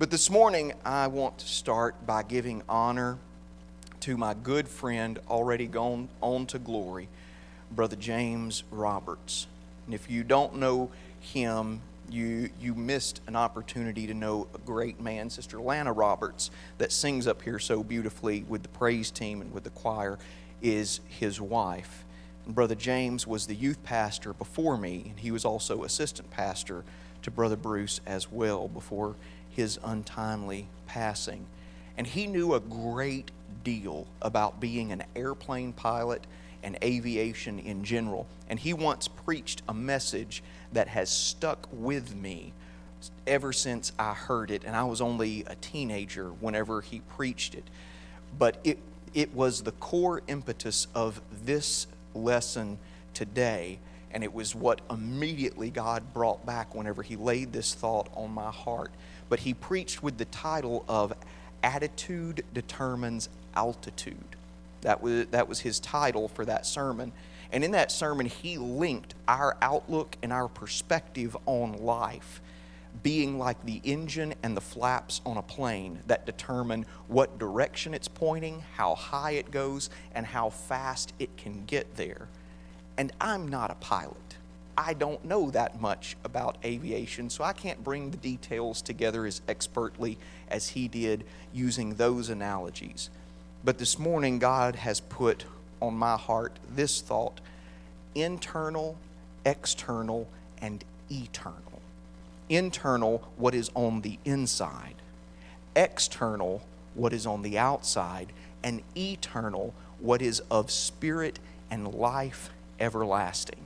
But this morning, I want to start by giving honor to my good friend, already gone on to glory, Brother James Roberts. And if you don't know him, you, you missed an opportunity to know a great man, Sister Lana Roberts, that sings up here so beautifully with the praise team and with the choir, is his wife. And Brother James was the youth pastor before me, and he was also assistant pastor to Brother Bruce as well before his untimely passing. And he knew a great deal about being an airplane pilot and aviation in general. And he once preached a message that has stuck with me ever since I heard it. And I was only a teenager whenever he preached it. But it, it was the core impetus of this lesson today. And it was what immediately God brought back whenever he laid this thought on my heart but he preached with the title of Attitude Determines Altitude. That was, that was his title for that sermon. And in that sermon, he linked our outlook and our perspective on life being like the engine and the flaps on a plane that determine what direction it's pointing, how high it goes, and how fast it can get there. And I'm not a pilot. I don't know that much about aviation, so I can't bring the details together as expertly as he did using those analogies. But this morning, God has put on my heart this thought internal, external, and eternal. Internal, what is on the inside, external, what is on the outside, and eternal, what is of spirit and life everlasting.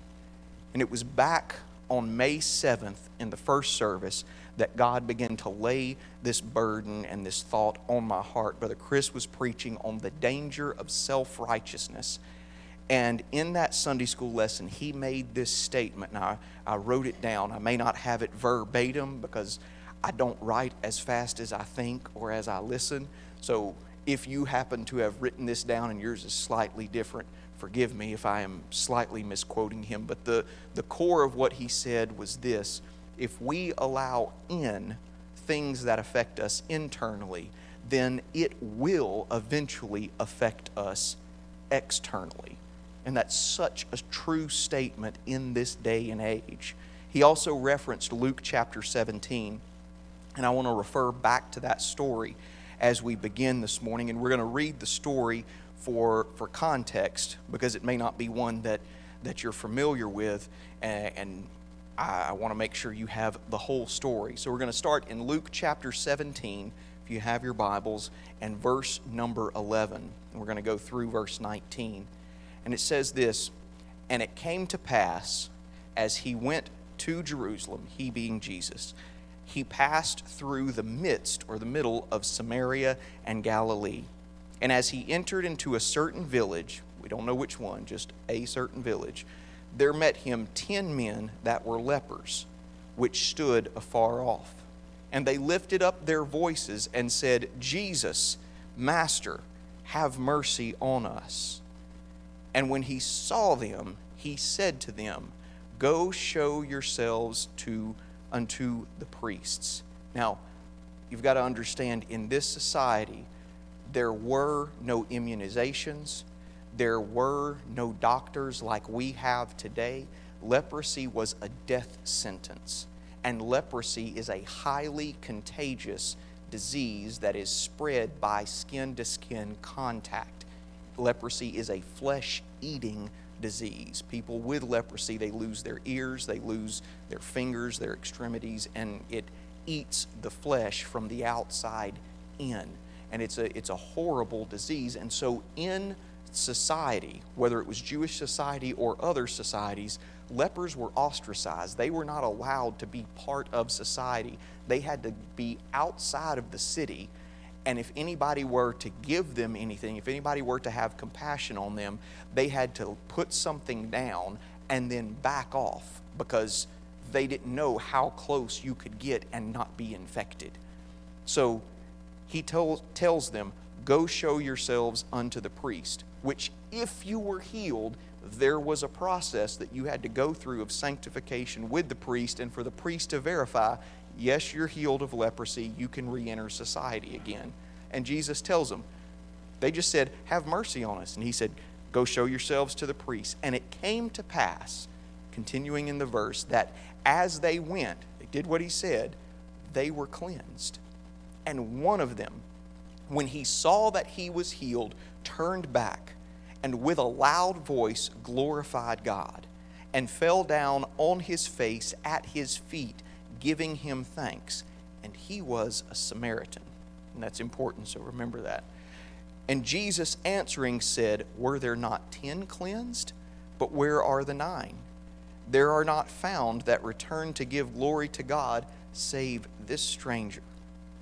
And it was back on May 7th in the first service that God began to lay this burden and this thought on my heart. Brother Chris was preaching on the danger of self righteousness. And in that Sunday school lesson, he made this statement. Now, I, I wrote it down. I may not have it verbatim because I don't write as fast as I think or as I listen. So if you happen to have written this down and yours is slightly different, forgive me if I am slightly misquoting him, but the, the core of what he said was this if we allow in things that affect us internally, then it will eventually affect us externally. And that's such a true statement in this day and age. He also referenced Luke chapter 17, and I want to refer back to that story as we begin this morning. And we're going to read the story for, for context because it may not be one that, that you're familiar with, and, and I, I want to make sure you have the whole story. So we're going to start in Luke chapter 17, if you have your Bibles, and verse number 11. And we're going to go through verse 19. And it says this And it came to pass as he went to Jerusalem, he being Jesus, he passed through the midst or the middle of Samaria and Galilee. And as he entered into a certain village, we don't know which one, just a certain village, there met him ten men that were lepers, which stood afar off. And they lifted up their voices and said, Jesus, Master, have mercy on us. And when he saw them, he said to them, Go show yourselves to unto the priests. Now, you've got to understand in this society, there were no immunizations, there were no doctors like we have today. Leprosy was a death sentence, and leprosy is a highly contagious disease that is spread by skin to skin contact. Leprosy is a flesh eating disease. People with leprosy, they lose their ears, they lose their fingers, their extremities, and it eats the flesh from the outside in and it's a, it's a horrible disease. And so, in society, whether it was Jewish society or other societies, lepers were ostracized. They were not allowed to be part of society. They had to be outside of the city. And if anybody were to give them anything, if anybody were to have compassion on them, they had to put something down and then back off because they didn't know how close you could get and not be infected. So he tells them, Go show yourselves unto the priest, which if you were healed, there was a process that you had to go through of sanctification with the priest, and for the priest to verify, Yes, you're healed of leprosy. You can re enter society again. And Jesus tells them, they just said, Have mercy on us. And he said, Go show yourselves to the priest. And it came to pass, continuing in the verse, that as they went, they did what he said, they were cleansed. And one of them, when he saw that he was healed, turned back and with a loud voice glorified God and fell down on his face at his feet, giving him thanks. And he was a Samaritan. And that's important, so remember that. And Jesus answering said, Were there not ten cleansed? But where are the nine? There are not found that return to give glory to God, save this stranger.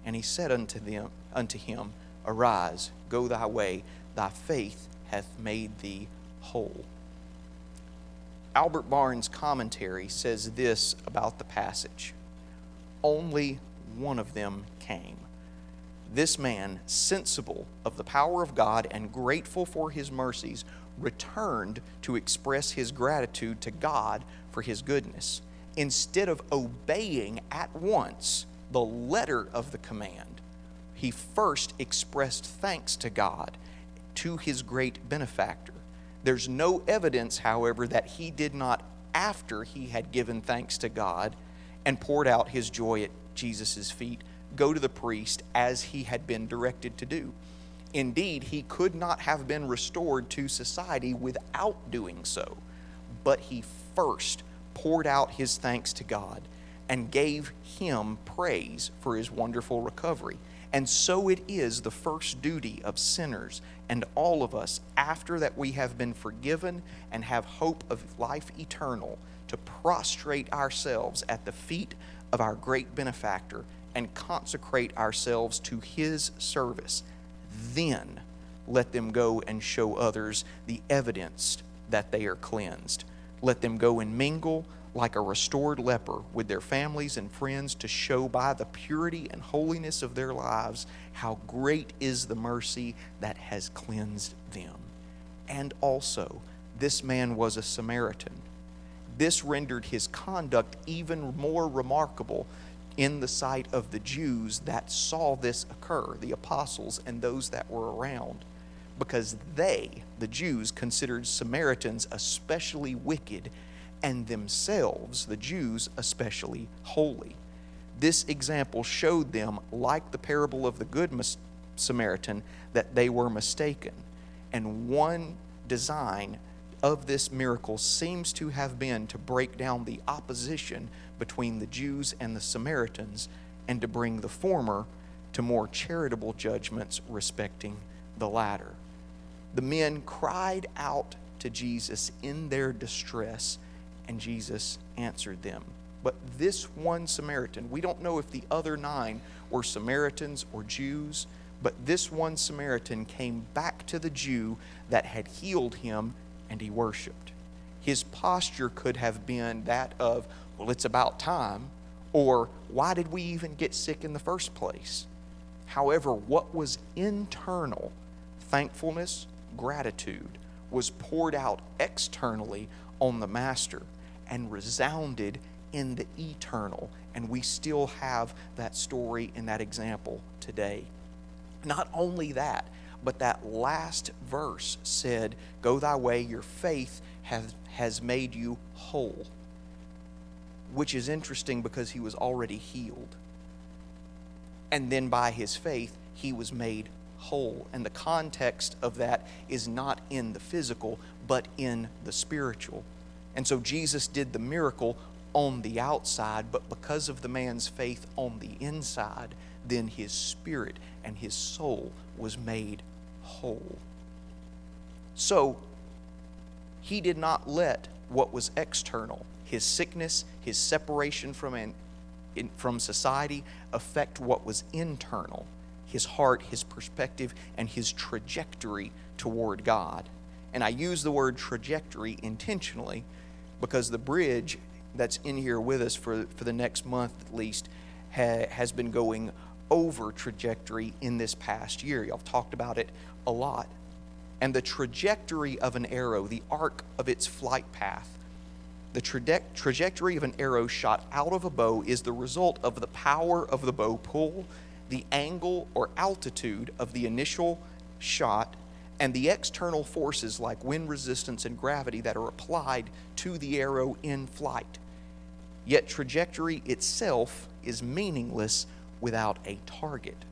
And he said unto them unto him, Arise, go thy way, thy faith hath made thee whole. Albert Barnes' commentary says this about the passage Only one of them came. This man, sensible of the power of God and grateful for his mercies, returned to express his gratitude to God for his goodness. Instead of obeying at once the letter of the command, he first expressed thanks to God, to his great benefactor. There's no evidence, however, that he did not, after he had given thanks to God and poured out his joy at Jesus' feet, go to the priest as he had been directed to do. Indeed, he could not have been restored to society without doing so, but he first poured out his thanks to God and gave him praise for his wonderful recovery. And so it is the first duty of sinners and all of us, after that we have been forgiven and have hope of life eternal, to prostrate ourselves at the feet of our great benefactor and consecrate ourselves to His service, then let them go and show others the evidence that they are cleansed. Let them go and mingle like a restored leper with their families and friends to show by the purity and holiness of their lives how great is the mercy that has cleansed them. And also, this man was a Samaritan. This rendered his conduct even more remarkable in the sight of the Jews that saw this occur, the apostles and those that were around, because they, the Jews, considered Samaritans especially wicked and themselves, the Jews, especially holy. This example showed them, like the parable of the Good Samaritan, that they were mistaken. And one design of this miracle seems to have been to break down the opposition between the Jews and the Samaritans and to bring the former to more charitable judgments respecting the latter. The men cried out to Jesus in their distress, and Jesus answered them. But this one Samaritan, we don't know if the other nine were Samaritans or Jews, but this one Samaritan came back to the Jew that had healed him and he worshiped. His posture could have been that of, well, it's about time, or why did we even get sick in the first place? However, what was internal, thankfulness, gratitude, was poured out externally on the Master and resounded in the eternal. And we still have that story and that example today. Not only that, but that last verse said, Go thy way, your faith has, has made you whole. Which is interesting because he was already healed. And then by his faith, he was made whole. And the context of that is not in the physical, but in the spiritual. And so Jesus did the miracle on the outside, but because of the man's faith on the inside, then his spirit and his soul was made whole. So, he did not let what was external, his sickness, his separation from, an, in, from society, affect what was internal his heart, his perspective, and his trajectory toward God. And I use the word trajectory intentionally because the bridge that's in here with us for, for the next month at least ha, has been going over trajectory in this past year. Y'all talked about it a lot. And the trajectory of an arrow, the arc of its flight path, The traje- trajectory of an arrow shot out of a bow is the result of the power of the bow pull, the angle or altitude of the initial shot, and the external forces like wind resistance and gravity that are applied to the arrow in flight. Yet trajectory itself is meaningless without a target.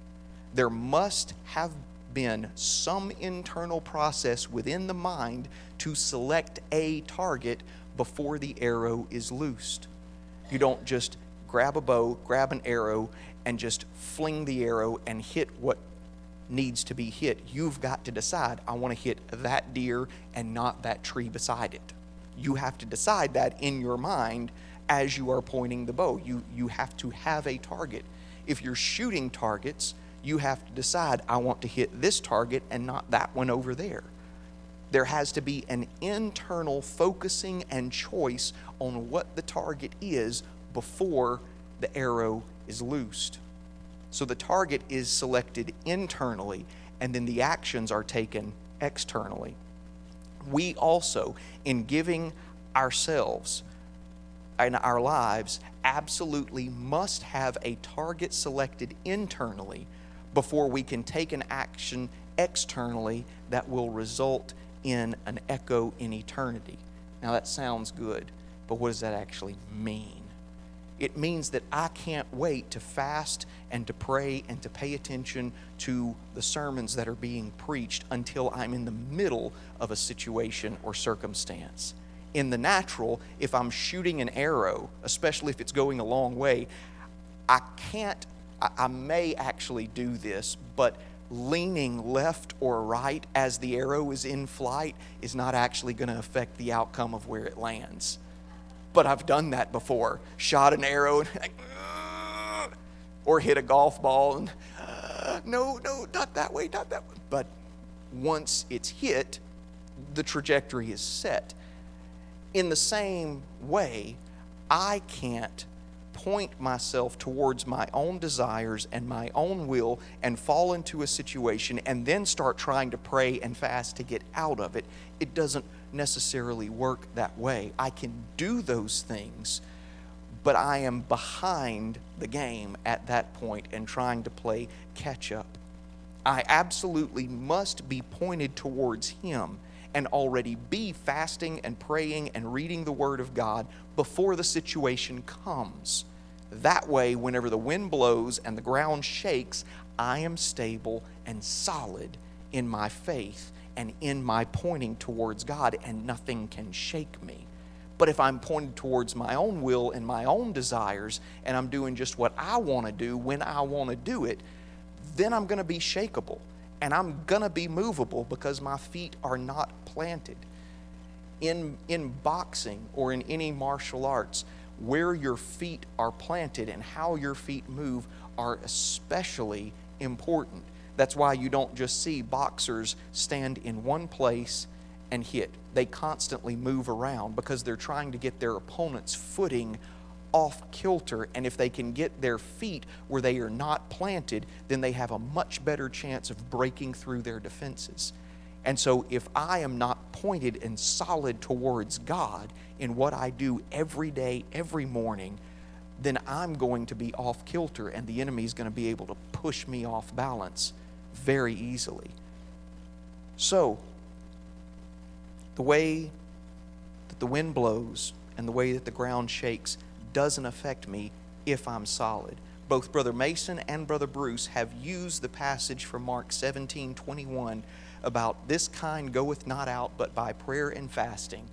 There must have been some internal process within the mind to select a target before the arrow is loosed. You don't just grab a bow, grab an arrow, and just fling the arrow and hit what needs to be hit. You've got to decide, I want to hit that deer and not that tree beside it. You have to decide that in your mind as you are pointing the bow. You, you have to have a target. If you're shooting targets, you have to decide, I want to hit this target and not that one over there. There has to be an internal focusing and choice on what the target is before the arrow is loosed. So the target is selected internally, and then the actions are taken externally. We also, in giving ourselves and our lives, absolutely must have a target selected internally before we can take an action externally that will result in an echo in eternity. Now, that sounds good, but what does that actually mean? It means that I can't wait to fast and to pray and to pay attention to the sermons that are being preached until I'm in the middle of a situation or circumstance. In the natural, if I'm shooting an arrow, especially if it's going a long way, I can't, I, may actually do this, but leaning left or right as the arrow is in flight is not actually going to affect the outcome of where it lands but I've done that before. Shot an arrow and, or hit a golf ball and uh, no, no, not that way, not that way. But once it's hit, the trajectory is set. In the same way, I can't point myself towards my own desires and my own will and fall into a situation and then start trying to pray and fast to get out of it. It doesn't necessarily work that way. I can do those things, but I am behind the game at that point and trying to play catch up. I absolutely must be pointed towards Him and already be fasting and praying and reading the Word of God before the situation comes. That way, whenever the wind blows and the ground shakes, I am stable and solid in my faith and in my pointing towards God, and nothing can shake me. But if I'm pointed towards my own will and my own desires, and I'm doing just what I want to do when I want to do it, then I'm going to be shakable and I'm going to be movable because my feet are not planted. In, in boxing or in any martial arts, where your feet are planted and how your feet move are especially important. That's why you don't just see boxers stand in one place and hit. They constantly move around because they're trying to get their opponent's footing off kilter. And if they can get their feet where they are not planted, then they have a much better chance of breaking through their defenses. And so, if I am not pointed and solid towards God in what I do every day, every morning, then I'm going to be off kilter, and the enemy is going to be able to push me off balance very easily. So, the way that the wind blows and the way that the ground shakes doesn't affect me if I'm solid. Both Brother Mason and Brother Bruce have used the passage from Mark 17 21 about this kind goeth not out but by prayer and fasting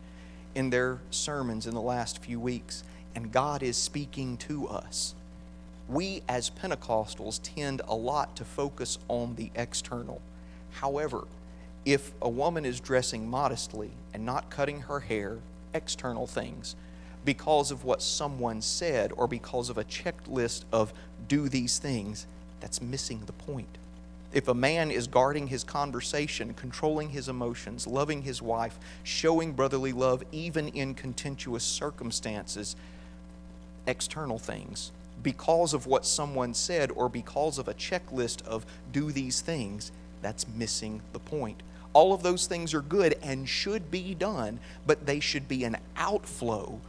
in their sermons in the last few weeks. And God is speaking to us we as Pentecostals tend a lot to focus on the external. However, if a woman is dressing modestly and not cutting her hair, external things, because of what someone said or because of a checklist of do these things, that's missing the point. If a man is guarding his conversation, controlling his emotions, loving his wife, showing brotherly love even in contentious circumstances, external things, because of what someone said or because of a checklist of do these things, that's missing the point. All of those things are good and should be done, but they should be an outflow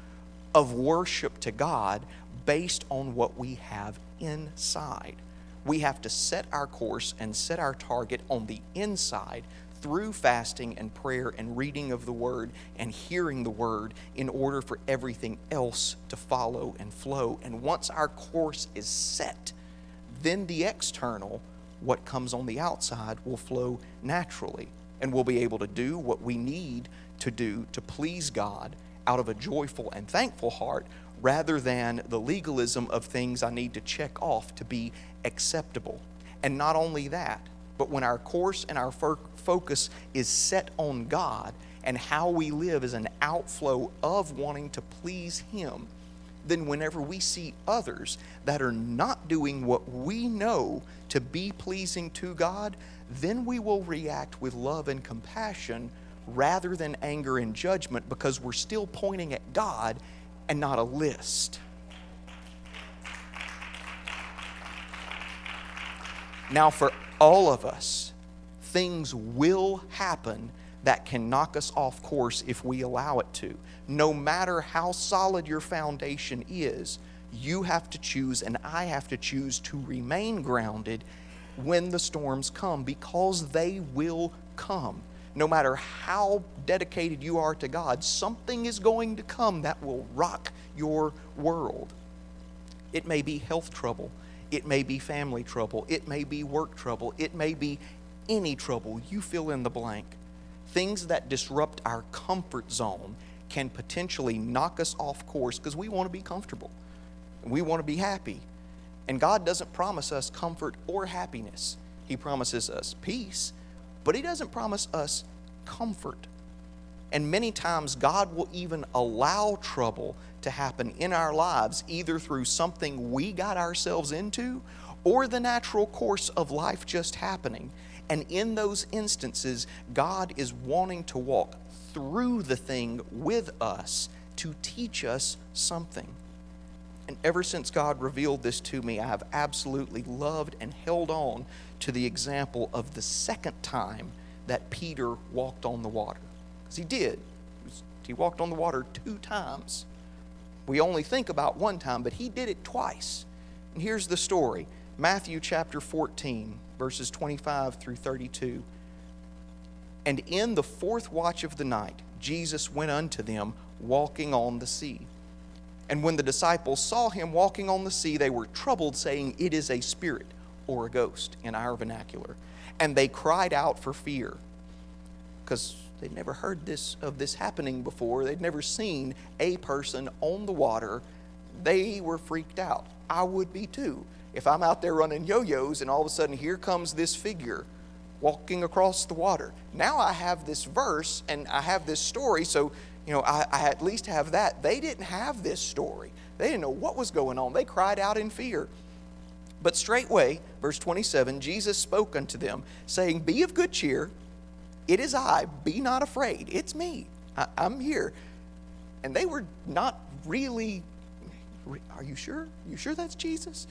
of worship to God based on what we have inside. We have to set our course and set our target on the inside through fasting and prayer and reading of the Word and hearing the Word in order for everything else to follow and flow. And once our course is set, then the external, what comes on the outside, will flow naturally. And we'll be able to do what we need to do to please God out of a joyful and thankful heart rather than the legalism of things I need to check off to be acceptable. And not only that, but when our course and our focus is set on God and how we live is an outflow of wanting to please Him, then whenever we see others that are not doing what we know to be pleasing to God, then we will react with love and compassion rather than anger and judgment because we're still pointing at God and not a list. Now, for all of us, things will happen that can knock us off course if we allow it to. No matter how solid your foundation is, you have to choose, and I have to choose to remain grounded when the storms come because they will come. No matter how dedicated you are to God, something is going to come that will rock your world. It may be health trouble. It may be family trouble. It may be work trouble. It may be any trouble. You fill in the blank. Things that disrupt our comfort zone can potentially knock us off course because we want to be comfortable. We want to be happy. And God doesn't promise us comfort or happiness. He promises us peace, but He doesn't promise us comfort. And many times, God will even allow trouble to happen in our lives, either through something we got ourselves into or the natural course of life just happening. And in those instances, God is wanting to walk through the thing with us to teach us something. And ever since God revealed this to me, I have absolutely loved and held on to the example of the second time that Peter walked on the water. Because he did. He walked on the water two times. We only think about one time, but he did it twice. And here's the story Matthew chapter 14, verses 25 through 32. And in the fourth watch of the night, Jesus went unto them walking on the sea. And when the disciples saw him walking on the sea, they were troubled, saying, It is a spirit or a ghost in our vernacular. And they cried out for fear because they'd never heard this of this happening before. They'd never seen a person on the water. They were freaked out. I would be too. If I'm out there running yo-yos and all of a sudden here comes this figure walking across the water. Now I have this verse and I have this story, so you know I, I at least have that. They didn't have this story. They didn't know what was going on. They cried out in fear. But straightway, verse 27, Jesus spoke unto them, saying, Be of good cheer, it is I, be not afraid. It's me, I, am here. And they were not really, are you sure? You sure that's Jesus?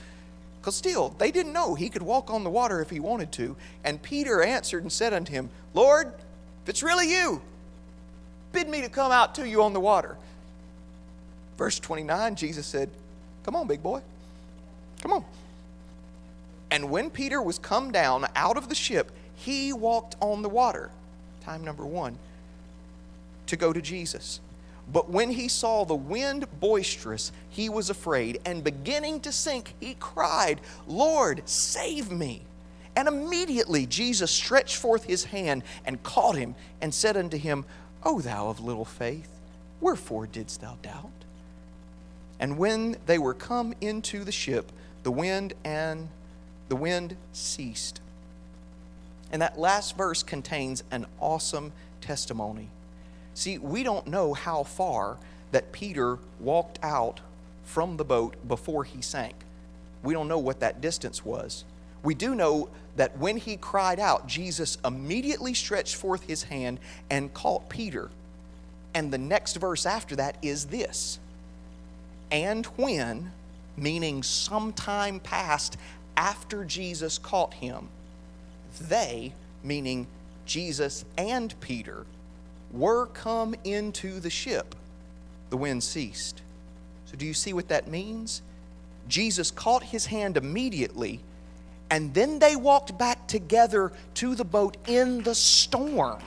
Because still, they didn't know he could walk on the water if he wanted to. And Peter answered and said unto him, Lord, if it's really you, bid me to come out to you on the water. Verse 29, Jesus said, Come on, big boy. Come on. And when Peter was come down out of the ship, he walked on the water. Time number one, to go to Jesus. But when he saw the wind boisterous, he was afraid, and beginning to sink, he cried, Lord, save me. And immediately Jesus stretched forth his hand and caught him and said unto him, O thou of little faith, wherefore didst thou doubt? And when they were come into the ship, the wind and the wind ceased. And that last verse contains an awesome testimony. See, we don't know how far that Peter walked out from the boat before he sank. We don't know what that distance was. We do know that when he cried out, Jesus immediately stretched forth his hand and caught Peter. And the next verse after that is this And when, meaning sometime past after Jesus caught him, they, meaning Jesus and Peter, were come into the ship, the wind ceased. So, do you see what that means? Jesus caught his hand immediately, and then they walked back together to the boat in the storm.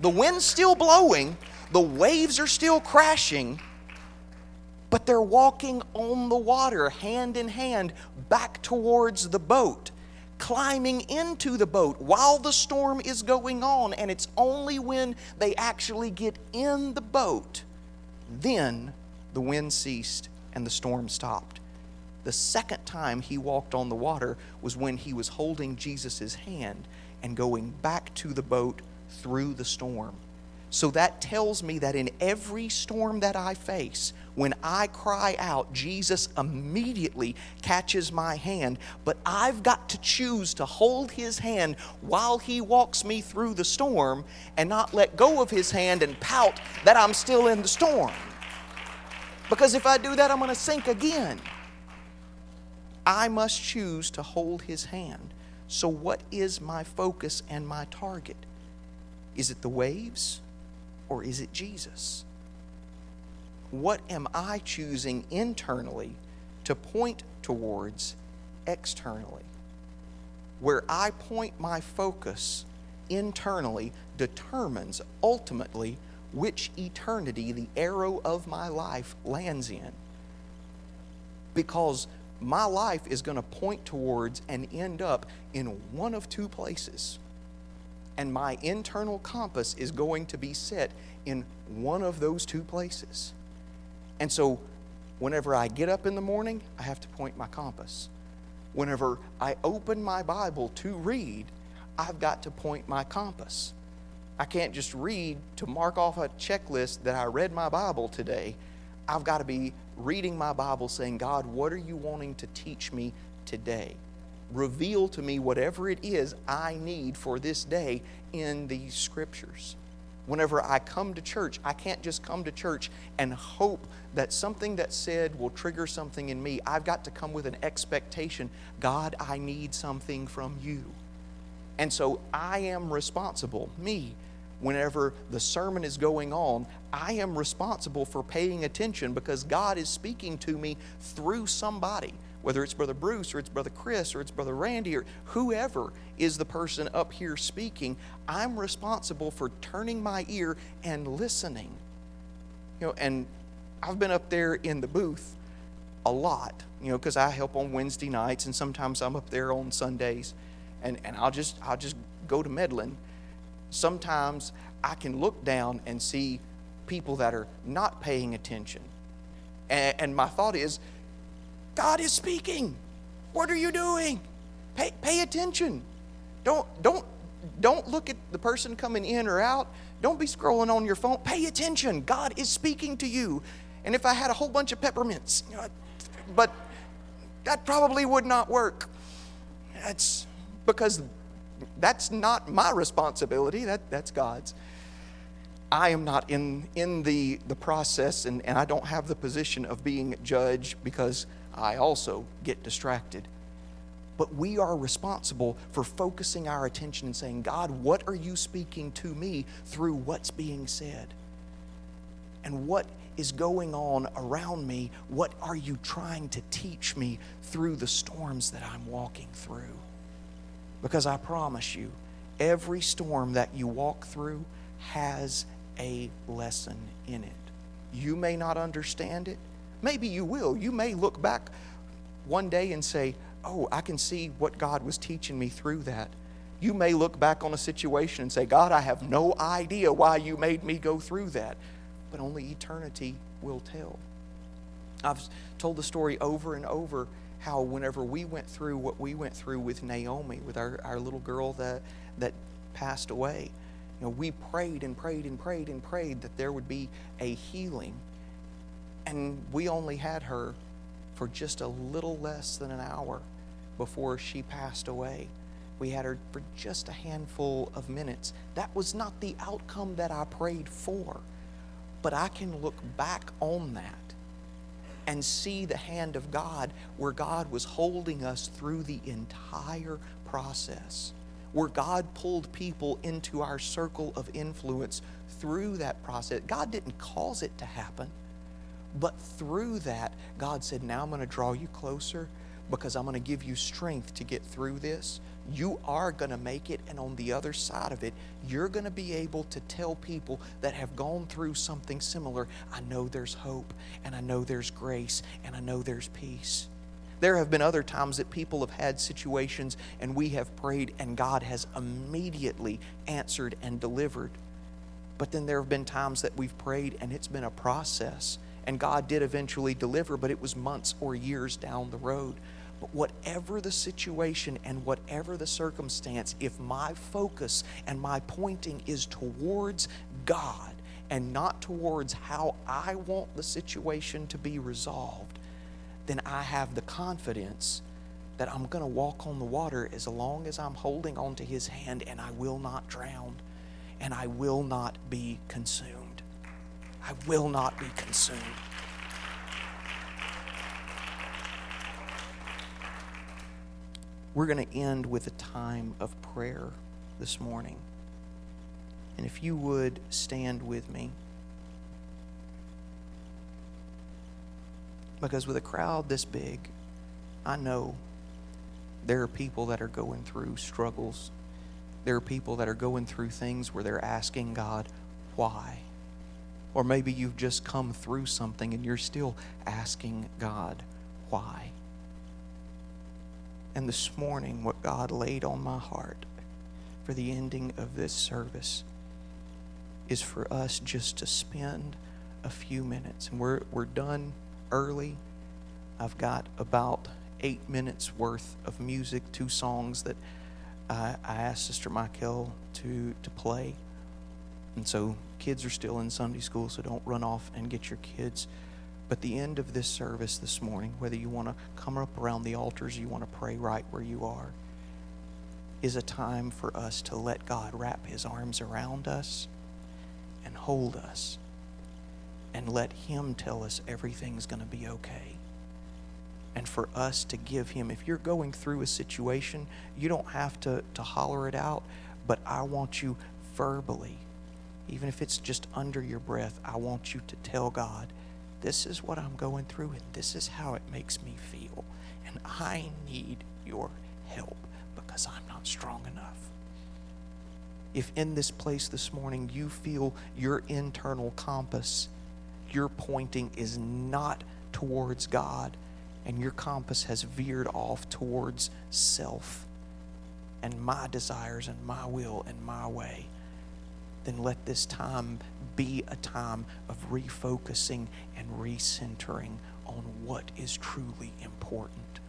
The wind's still blowing, the waves are still crashing, but they're walking on the water, hand in hand, back towards the boat climbing into the boat while the storm is going on, and it's only when they actually get in the boat then the wind ceased and the storm stopped. The second time he walked on the water was when he was holding Jesus' hand and going back to the boat through the storm. So that tells me that in every storm that I face, when I cry out, Jesus immediately catches my hand. But I've got to choose to hold his hand while he walks me through the storm and not let go of his hand and pout that I'm still in the storm. Because if I do that, I'm going to sink again. I must choose to hold his hand. So, what is my focus and my target? Is it the waves? Or is it Jesus? What am I choosing internally to point towards externally? Where I point my focus internally determines ultimately which eternity the arrow of my life lands in. Because my life is going to point towards and end up in one of two places and my internal compass is going to be set in one of those two places. And so, whenever I get up in the morning, I have to point my compass. Whenever I open my Bible to read, I've got to point my compass. I can't just read to mark off a checklist that I read my Bible today. I've got to be reading my Bible saying, God, what are you wanting to teach me today? Reveal to me whatever it is I need for this day in these scriptures. Whenever I come to church, I can't just come to church and hope that something that's said will trigger something in me. I've got to come with an expectation God, I need something from you. And so I am responsible, me, whenever the sermon is going on, I am responsible for paying attention because God is speaking to me through somebody whether it's Brother Bruce or it's Brother Chris or it's Brother Randy or whoever is the person up here speaking, I'm responsible for turning my ear and listening. You know, and I've been up there in the booth a lot, you know, because I help on Wednesday nights and sometimes I'm up there on Sundays and, and I'll just I'll just go to meddling. Sometimes I can look down and see people that are not paying attention. And, and my thought is, God is speaking. What are you doing? Pay, pay attention. Don't, don't, don't look at the person coming in or out. Don't be scrolling on your phone. Pay attention. God is speaking to you. And if I had a whole bunch of peppermints, you know, but that probably would not work. That's because that's not my responsibility, that, that's God's. I am not in, in the, the process, and, and I don't have the position of being judge because I also get distracted. But we are responsible for focusing our attention and saying, God, what are you speaking to me through what's being said? And what is going on around me? What are you trying to teach me through the storms that I'm walking through? Because I promise you, every storm that you walk through has a lesson in it. You may not understand it, Maybe you will. You may look back one day and say, Oh, I can see what God was teaching me through that. You may look back on a situation and say, God, I have no idea why you made me go through that. But only eternity will tell. I've told the story over and over how whenever we went through what we went through with Naomi, with our, our little girl that, that passed away, know, we prayed and prayed and prayed and prayed that there would be a healing and we only had her for just a little less than an hour before she passed away. We had her for just a handful of minutes. That was not the outcome that I prayed for. But I can look back on that and see the hand of God where God was holding us through the entire process, where God pulled people into our circle of influence through that process. God didn't cause it to happen, But through that, God said, Now I'm going to draw you closer because I'm going to give you strength to get through this. You are going to make it, and on the other side of it, you're going to be able to tell people that have gone through something similar I know there's hope, and I know there's grace, and I know there's peace. There have been other times that people have had situations and we have prayed and God has immediately answered and delivered. But then there have been times that we've prayed and it's been a process and God did eventually deliver, but it was months or years down the road. But whatever the situation and whatever the circumstance, if my focus and my pointing is towards God and not towards how I want the situation to be resolved, then I have the confidence that I'm going to walk on the water as long as I'm holding on to His hand and I will not drown and I will not be consumed. I will not be consumed. We're going to end with a time of prayer this morning. And if you would stand with me. Because with a crowd this big, I know there are people that are going through struggles. There are people that are going through things where they're asking God, why? Or maybe you've just come through something and you're still asking God, why? And this morning, what God laid on my heart for the ending of this service is for us just to spend a few minutes. And we're, we're done early. I've got about eight minutes worth of music, two songs that I, I asked Sister Michael to, to play. And so kids are still in Sunday school, so don't run off and get your kids. But the end of this service this morning, whether you want to come up around the altars, you want to pray right where you are, is a time for us to let God wrap his arms around us and hold us and let Him tell us everything's going to be okay. And for us to give Him, if you're going through a situation, you don't have to, to holler it out, but I want you verbally, even if it's just under your breath, I want you to tell God, this is what I'm going through, and this is how it makes me feel. And I need your help because I'm not strong enough. If in this place this morning you feel your internal compass your pointing is not towards God and your compass has veered off towards self and my desires and my will and my way, then let this time be a time of refocusing and recentering on what is truly important.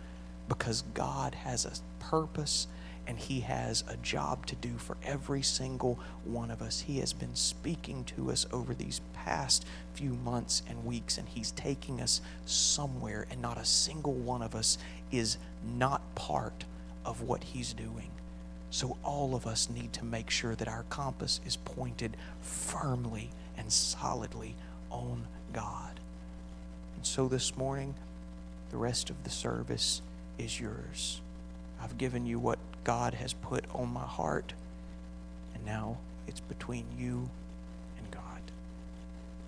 Because God has a purpose and He has a job to do for every single one of us. He has been speaking to us over these past few months and weeks, and He's taking us somewhere, and not a single one of us is not part of what He's doing. So, all of us need to make sure that our compass is pointed firmly and solidly on God. And so, this morning, the rest of the service is yours. I've given you what God has put on my heart, and now it's between you